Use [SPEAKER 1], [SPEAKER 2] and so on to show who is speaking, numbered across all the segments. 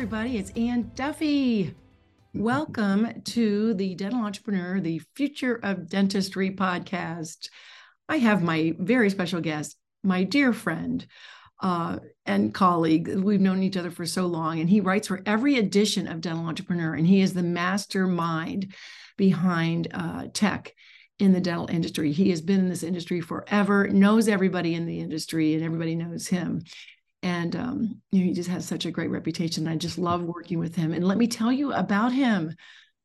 [SPEAKER 1] everybody. It's Anne Duffy. Welcome to the Dental Entrepreneur, the Future of Dentistry podcast. I have my very special guest, my dear friend uh, and colleague. We've known each other for so long, and he writes for every edition of Dental Entrepreneur, and he is the mastermind behind uh, tech in the dental industry. He has been in this industry forever, knows everybody in the industry, and everybody knows him and um, you know, he just has such a great reputation. I just love working with him. And let me tell you about him,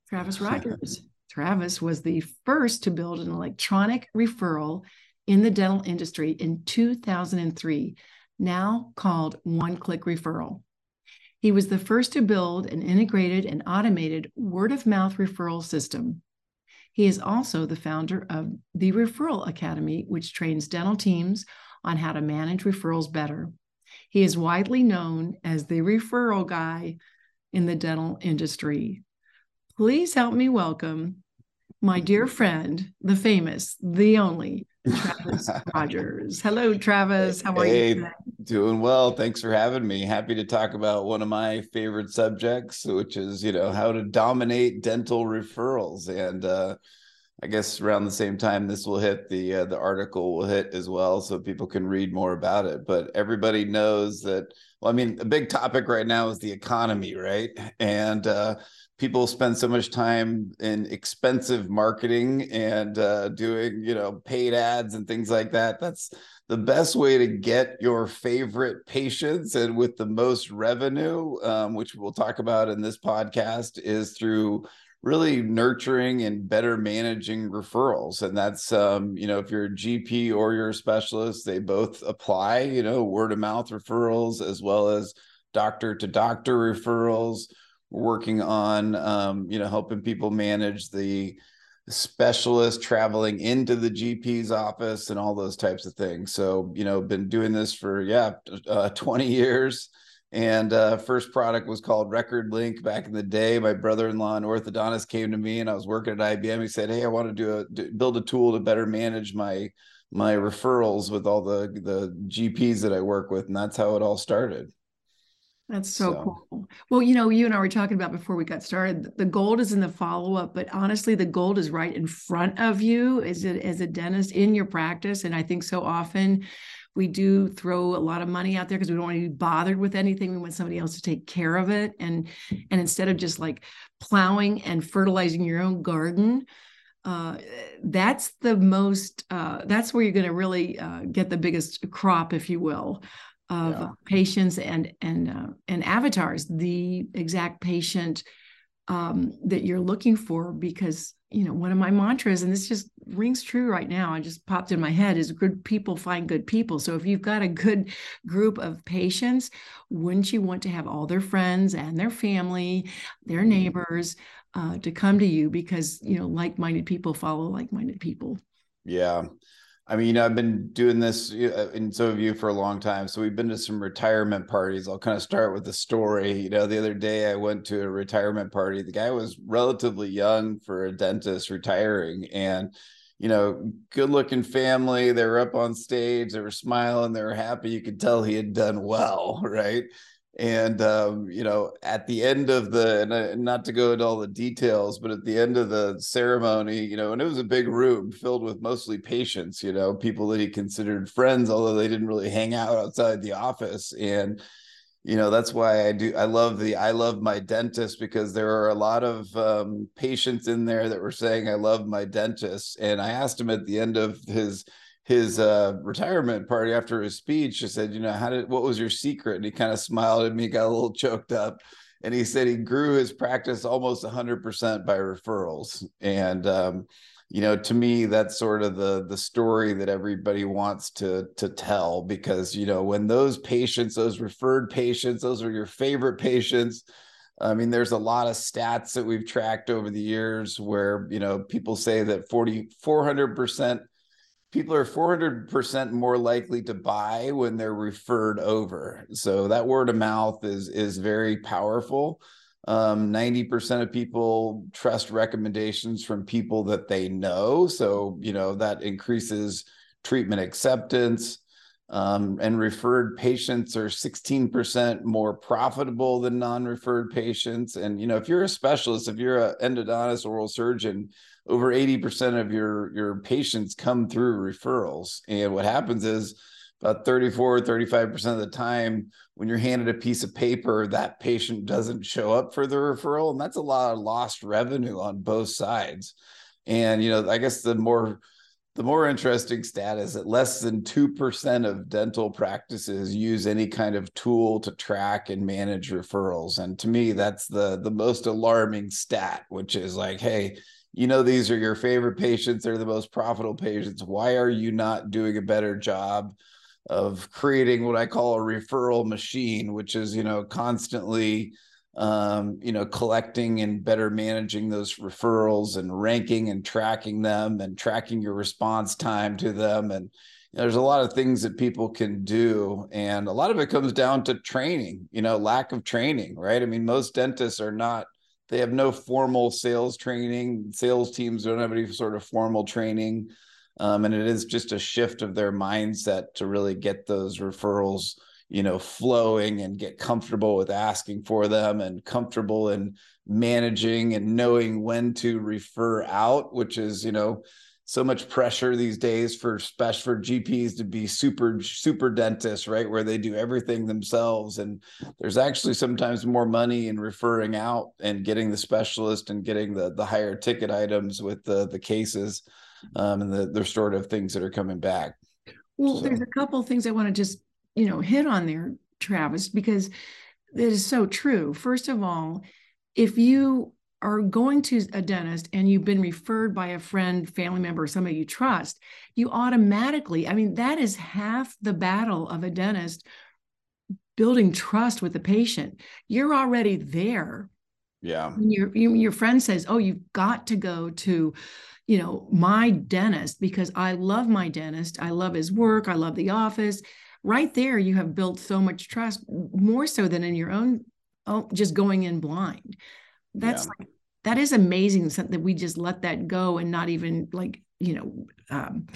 [SPEAKER 1] Travis Rodgers. Travis was the first to build an electronic referral in the dental industry in 2003, now called One Click Referral. He was the first to build an integrated and automated word of mouth referral system. He is also the founder of the Referral Academy, which trains dental teams on how to manage referrals better. He is widely known as the referral guy in the dental industry. Please help me welcome my dear friend, the famous, the only Travis Rodgers. Hello, Travis. How are hey, you? Today?
[SPEAKER 2] Doing well. Thanks for having me. Happy to talk about one of my favorite subjects, which is, you know, how to dominate dental referrals. And uh, I guess around the same time this will hit, the uh, the article will hit as well, so people can read more about it. But everybody knows that. Well, I mean, a big topic right now is the economy, right? And uh, people spend so much time in expensive marketing and uh, doing, you know, paid ads and things like that. That's the best way to get your favorite patients and with the most revenue, um, which we'll talk about in this podcast, is through really nurturing and better managing referrals and that's um, you know if you're a gp or you're a specialist they both apply you know word of mouth referrals as well as doctor to doctor referrals working on um, you know helping people manage the specialist traveling into the gp's office and all those types of things. So you know been doing this for yeah uh, 20 years and uh, first product was called Record Link back in the day. My brother-in-law, an orthodontist, came to me, and I was working at IBM. He said, "Hey, I want to do a do, build a tool to better manage my my referrals with all the the GPs that I work with," and that's how it all started.
[SPEAKER 1] That's so, so, cool. Well, you know, you and I were talking about before we got started. The gold is in the follow up, but honestly, the gold is right in front of you as a, as a dentist in your practice. And I think so often we do throw a lot of money out there because we don't want to be bothered with anything we want somebody else to take care of it and and instead of just like plowing and fertilizing your own garden uh, that's the most uh, that's where you're going to really uh, get the biggest crop if you will of yeah. patients and and uh, and avatars the exact patient um, that you're looking for because you know one of my mantras and this just rings true right now i just popped in my head is good people find good people. So if you've got a good group of patients wouldn't you want to have all their friends and their family their mm-hmm. neighbors uh, to come to you because you know like-minded people follow like-minded people?
[SPEAKER 2] Yeah I mean, you know, I've been doing this, uh, and so have you, for a long time. So we've been to some retirement parties. I'll kind of start with the story. You know, the other day I went to a retirement party. The guy was relatively young for a dentist retiring, and you know, good looking family. They were up on stage. They were smiling. They were happy. You could tell he had done well, right? And um, you know at the end of the and not to go into all the details but at the end of the ceremony you know and it was a big room filled with mostly patients you know people that he considered friends although they didn't really hang out outside the office. And you know that's why i do i love the i love my dentist because there are a lot of um, patients in there that were saying i love my dentist. And i asked him at the end of his his uh, retirement party after his speech. I said, you know, how did what was your secret? And he kind of smiled at me, got a little choked up, and he said he grew his practice almost 100% by referrals. And um, you know, to me, that's sort of the the story that everybody wants to to tell because you know when those patients, those referred patients, those are your favorite patients. I mean, there's a lot of stats that we've tracked over the years where, you know, people say that 40, 400% people are 400% more likely to buy when they're referred over. So that word of mouth is is very powerful. Um, 90% of people trust recommendations from people that they know. So you know that increases treatment acceptance. Um, and referred patients are 16% more profitable than non-referred patients. And you know, if you're a specialist, if you're an endodontist, oral surgeon, over 80% of your your patients come through referrals. And what happens is about 34 35% of the time when you're handed a piece of paper that patient doesn't show up for the referral. And that's a lot of lost revenue on both sides. And you know i guess the more the more interesting stat is that less than 2% of dental practices use any kind of tool to track and manage referrals. And to me that's the the most alarming stat which is like hey you know these are your favorite patients they're the most profitable patients. Why are you not doing a better job of creating what i call a referral machine which is you know constantly um, you know collecting and better managing those referrals and ranking and tracking them and tracking your response time to them? And there's a lot of things that people can do and a lot of it comes down to training you know lack of training right? I mean most dentists are not they have no formal sales training. Sales teams don't have any sort of formal training. Um, and it is just a shift of their mindset to really get those referrals you know flowing and get comfortable with asking for them and comfortable in managing and knowing when to refer out which is you know so much pressure these days for special for GPs to be super super dentists, right? Where they do everything themselves, and there's actually sometimes more money in referring out and getting the specialist and getting the the higher ticket items with the the cases um, and the the sort of things that are coming back.
[SPEAKER 1] Well, so. there's a couple of things I want to just you know hit on there, Travis, because it is so true. First of all, if you are going to a dentist and you've been referred by a friend, family member, somebody you trust, you automatically, I mean, that is half the battle of a dentist building trust with the patient. You're already there.
[SPEAKER 2] Yeah.
[SPEAKER 1] Your your friend says, "Oh, you've got to go to, you know, my dentist because I love my dentist. I love his work. I love the office." Right there, you have built so much trust, more so than in your own, oh, just going in blind that's yeah. like that is amazing that we just let that go and not even like you know um,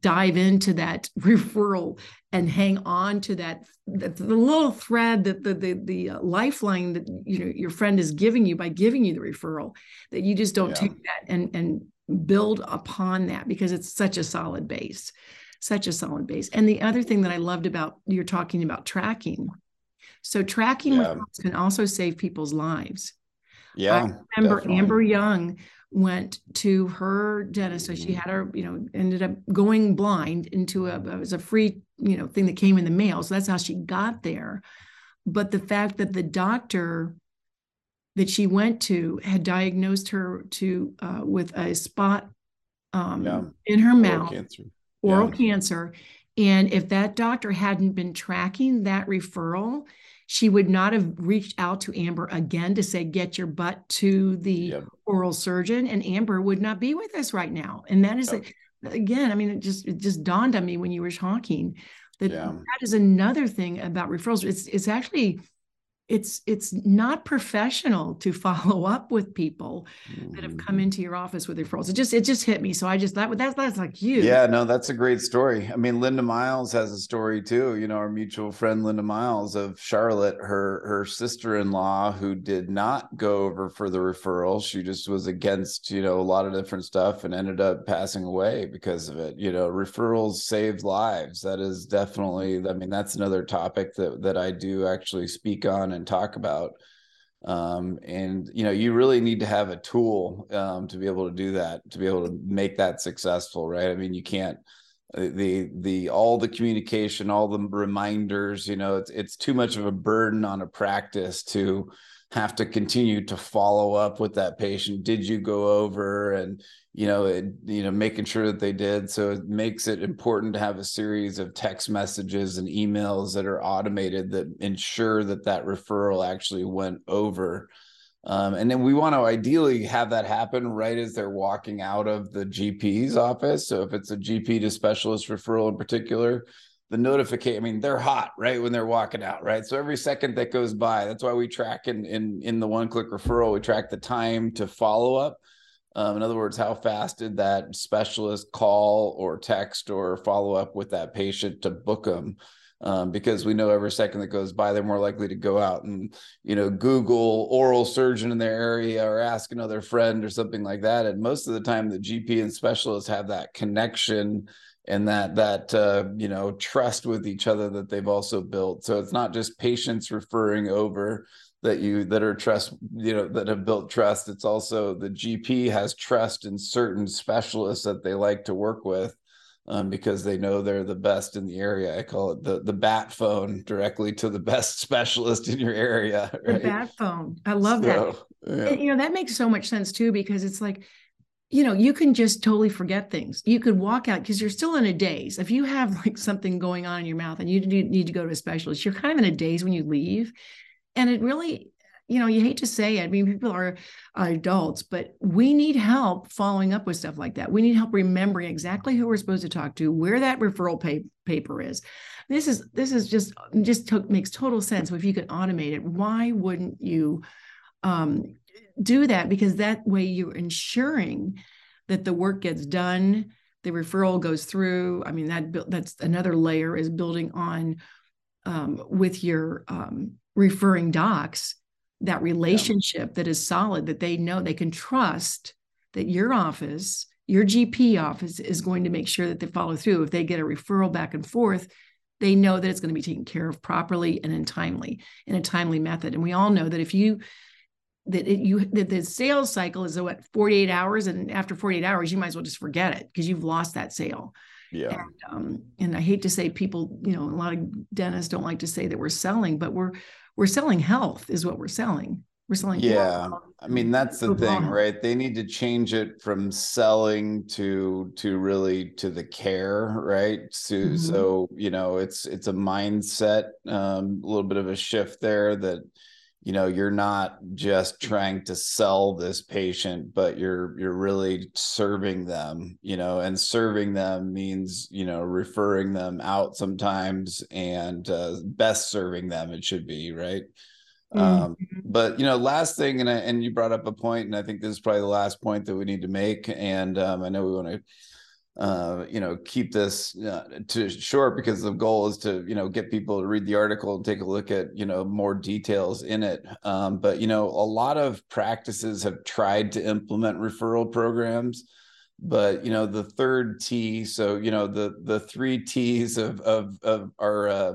[SPEAKER 1] dive into that referral and hang on to that the, the little thread that the the, the uh, lifeline that you know your friend is giving you by giving you the referral that you just don't yeah. take that and and build upon that because it's such a solid base such a solid base and the other thing that i loved about you're talking about tracking so tracking yeah. can also save people's lives
[SPEAKER 2] yeah. I
[SPEAKER 1] remember definitely. Amber Young went to her dentist. So she had her, you know, ended up going blind into a, it was a free, you know, thing that came in the mail. So that's how she got there. But the fact that the doctor that she went to had diagnosed her to uh, with a spot um, yeah. in her oral mouth, cancer. oral yeah. cancer. And if that doctor hadn't been tracking that referral, she would not have reached out to Amber again to say, get your butt to the yep. oral surgeon. And Amber would not be with us right now. And that is, yep. a, again, I mean, it just, it just dawned on me when you were talking that yeah. that is another thing about referrals. It's, it's actually it's it's not professional to follow up with people that have come mm-hmm. into your office with referrals. It just it just hit me. So I just that that's that's like you.
[SPEAKER 2] Yeah, no, that's a great story. I mean, Linda Miles has a story too. You know, our mutual friend Linda Miles of Charlotte, her her sister-in-law who did not go over for the referral. She just was against, you know, a lot of different stuff and ended up passing away because of it. You know, referrals save lives. That is definitely I mean, that's another topic that that I do actually speak on and talk about um, and you know you really need to have a tool um, to be able to do that to be able to make that successful right? I mean you can't uh, the the all the communication all the reminders you know it's it's too much of a burden on a practice to have to continue to follow up with that patient. Did you go over and you know it, you know making sure that they did? So it makes it important to have a series of text messages and emails that are automated that ensure that that referral actually went over. Um, and then we want to ideally have that happen right as they're walking out of the gp's office. So if it's a gp to specialist referral in particular the notification i mean they're hot right when they're walking out right so every second that goes by that's why we track in in in the one click referral we track the time to follow up Um, in other words, how fast did that specialist call or text or follow up with that patient to book them? Um, because we know every second that goes by, they're more likely to go out and you know Google oral surgeon in their area or ask another friend or something like that. And most of the time, the GP and specialists have that connection and that that uh, you know trust with each other that they've also built. So it's not just patients referring over that you that are trust you know that have built trust it's also the gp has trust in certain specialists that they like to work with um, because they know they're the best in the area. I call it the the bat phone directly to the best specialist in your area.
[SPEAKER 1] Right? The bat phone. I love so, that. Yeah. And, you know that makes so much sense too because it's like, you know, you can just totally forget things. You could walk out because you're still in a daze. If you have like something going on in your mouth and you need to go to a specialist, you're kind of in a daze when you leave. And it really you know, you hate to say it. I mean, people are adults, but we need help following up with stuff like that. We need help remembering exactly who we're supposed to talk to, where that referral paper is. This is this is just just to, makes total sense. If you could automate it, why wouldn't you um, do that? Because that way you're ensuring that the work gets done, the referral goes through. I mean, that that's another layer is building on um, with your um, referring docs that relationship yeah. that is solid that they know they can trust that your office your gp office is going to make sure that they follow through if they get a referral back and forth they know that it's going to be taken care of properly and in timely in a timely method and we all know that if you that it, you that the sales cycle is what 48 hours and after 48 hours you might as well just forget it because you've lost that sale.
[SPEAKER 2] Yeah.
[SPEAKER 1] And, um, and i hate to say people you know a lot of dentists don't like to say that we're selling but we're we're selling health is what we're selling. We're selling
[SPEAKER 2] yeah. i mean that's the thing right? They need to change it from selling to to really to the care right? So mm-hmm. so you know it's it's a mindset um a little bit of a shift there that you know you're not just trying to sell this patient but you're you're really serving them you know and serving them means you know referring them out sometimes and uh, best serving them it should be right mm-hmm. um, but you know last thing and I, and you brought up a point and i think this is probably the last point that we need to make and um, i know we want to uh, you know, keep this uh, to short because the goal is to, you know, get people to read the article and take a look at, you know, more details in it. Um, but, you know, a lot of practices have tried to implement referral programs, but, you know, the third T, so, you know, the, the three T's of, of, of our, uh,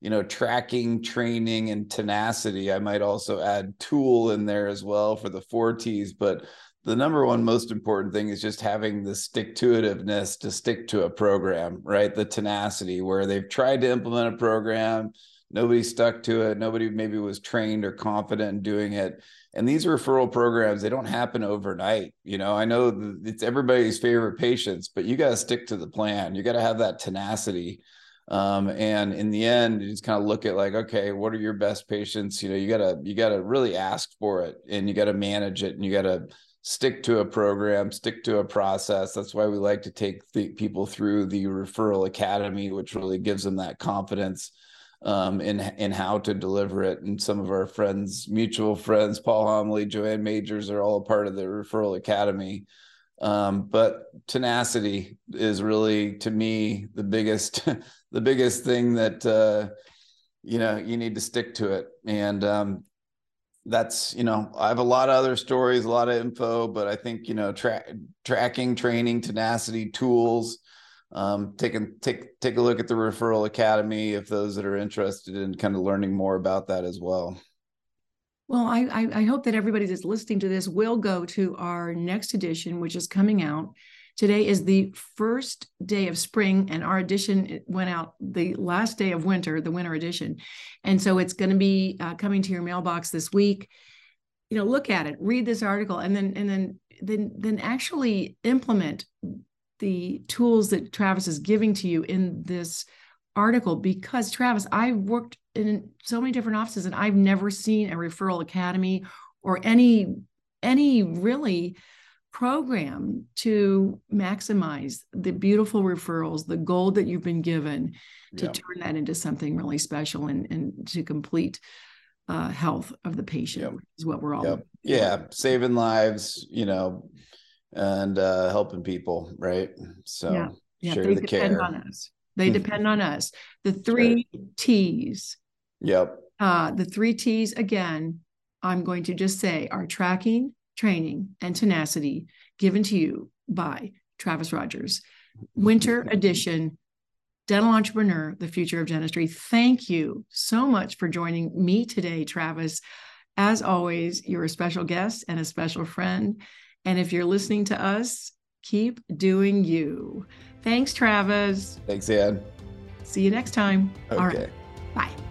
[SPEAKER 2] you know, tracking, training, and tenacity. I might also add tool in there as well for the four T's, but the number one most important thing is just having the stick to itiveness to stick to a program, right? The tenacity where they've tried to implement a program, nobody stuck to it, nobody maybe was trained or confident in doing it. And these referral programs, they don't happen overnight. You know, I know it's everybody's favorite patients, but you got to stick to the plan. You got to have that tenacity. Um, and in the end, you just kind of look at like, okay, what are your best patients? You know, you gotta you gotta really ask for it, and you got to manage it, and you got to stick to a program, stick to a process. That's why we like to take the people through the referral academy, which really gives them that confidence um, in in how to deliver it. And some of our friends, mutual friends, Paul Homoly, Joanne Majors, are all a part of the referral academy. Um, but tenacity is really, to me, the biggest the biggest thing that uh, you know you need to stick to it. And um, that's you know i have a lot of other stories a lot of info but i think you know track tracking training tenacity tools um take a take take a look at the referral academy if those that are interested in kind of learning more about that as well.
[SPEAKER 1] Well i i, I hope that everybody that's listening to this will go to our next edition which is coming out Today is the first day of spring, and our edition went out the last day of winter, the winter edition. And so it's going to be uh, coming to your mailbox this week. You know, look at it, read this article, and then and then then then actually implement the tools that Travis is giving to you in this article because Travis, I've worked in so many different offices and I've never seen a referral academy or any any really program to maximize the beautiful referrals, the gold that you've been given to yeah. turn that into something really special and, and to complete uh, health of the patient yep. is what we're all
[SPEAKER 2] yep. yeah saving lives you know and uh, helping people, right? So
[SPEAKER 1] yeah, yeah
[SPEAKER 2] share
[SPEAKER 1] they
[SPEAKER 2] the
[SPEAKER 1] depend
[SPEAKER 2] care.
[SPEAKER 1] on us. They depend on us. The three T's.
[SPEAKER 2] Yep.
[SPEAKER 1] Uh, the three T's again, I'm going to just say are tracking, training, and tenacity given to you by Travis Rodgers. Winter edition dental entrepreneur, the future of dentistry. Thank you so much for joining me today, Travis. As always, you're a special guest and a special friend. And if you're listening to us, keep doing you. Thanks, Travis.
[SPEAKER 2] Thanks, Anne.
[SPEAKER 1] See you next time.
[SPEAKER 2] Okay.
[SPEAKER 1] All right. Bye.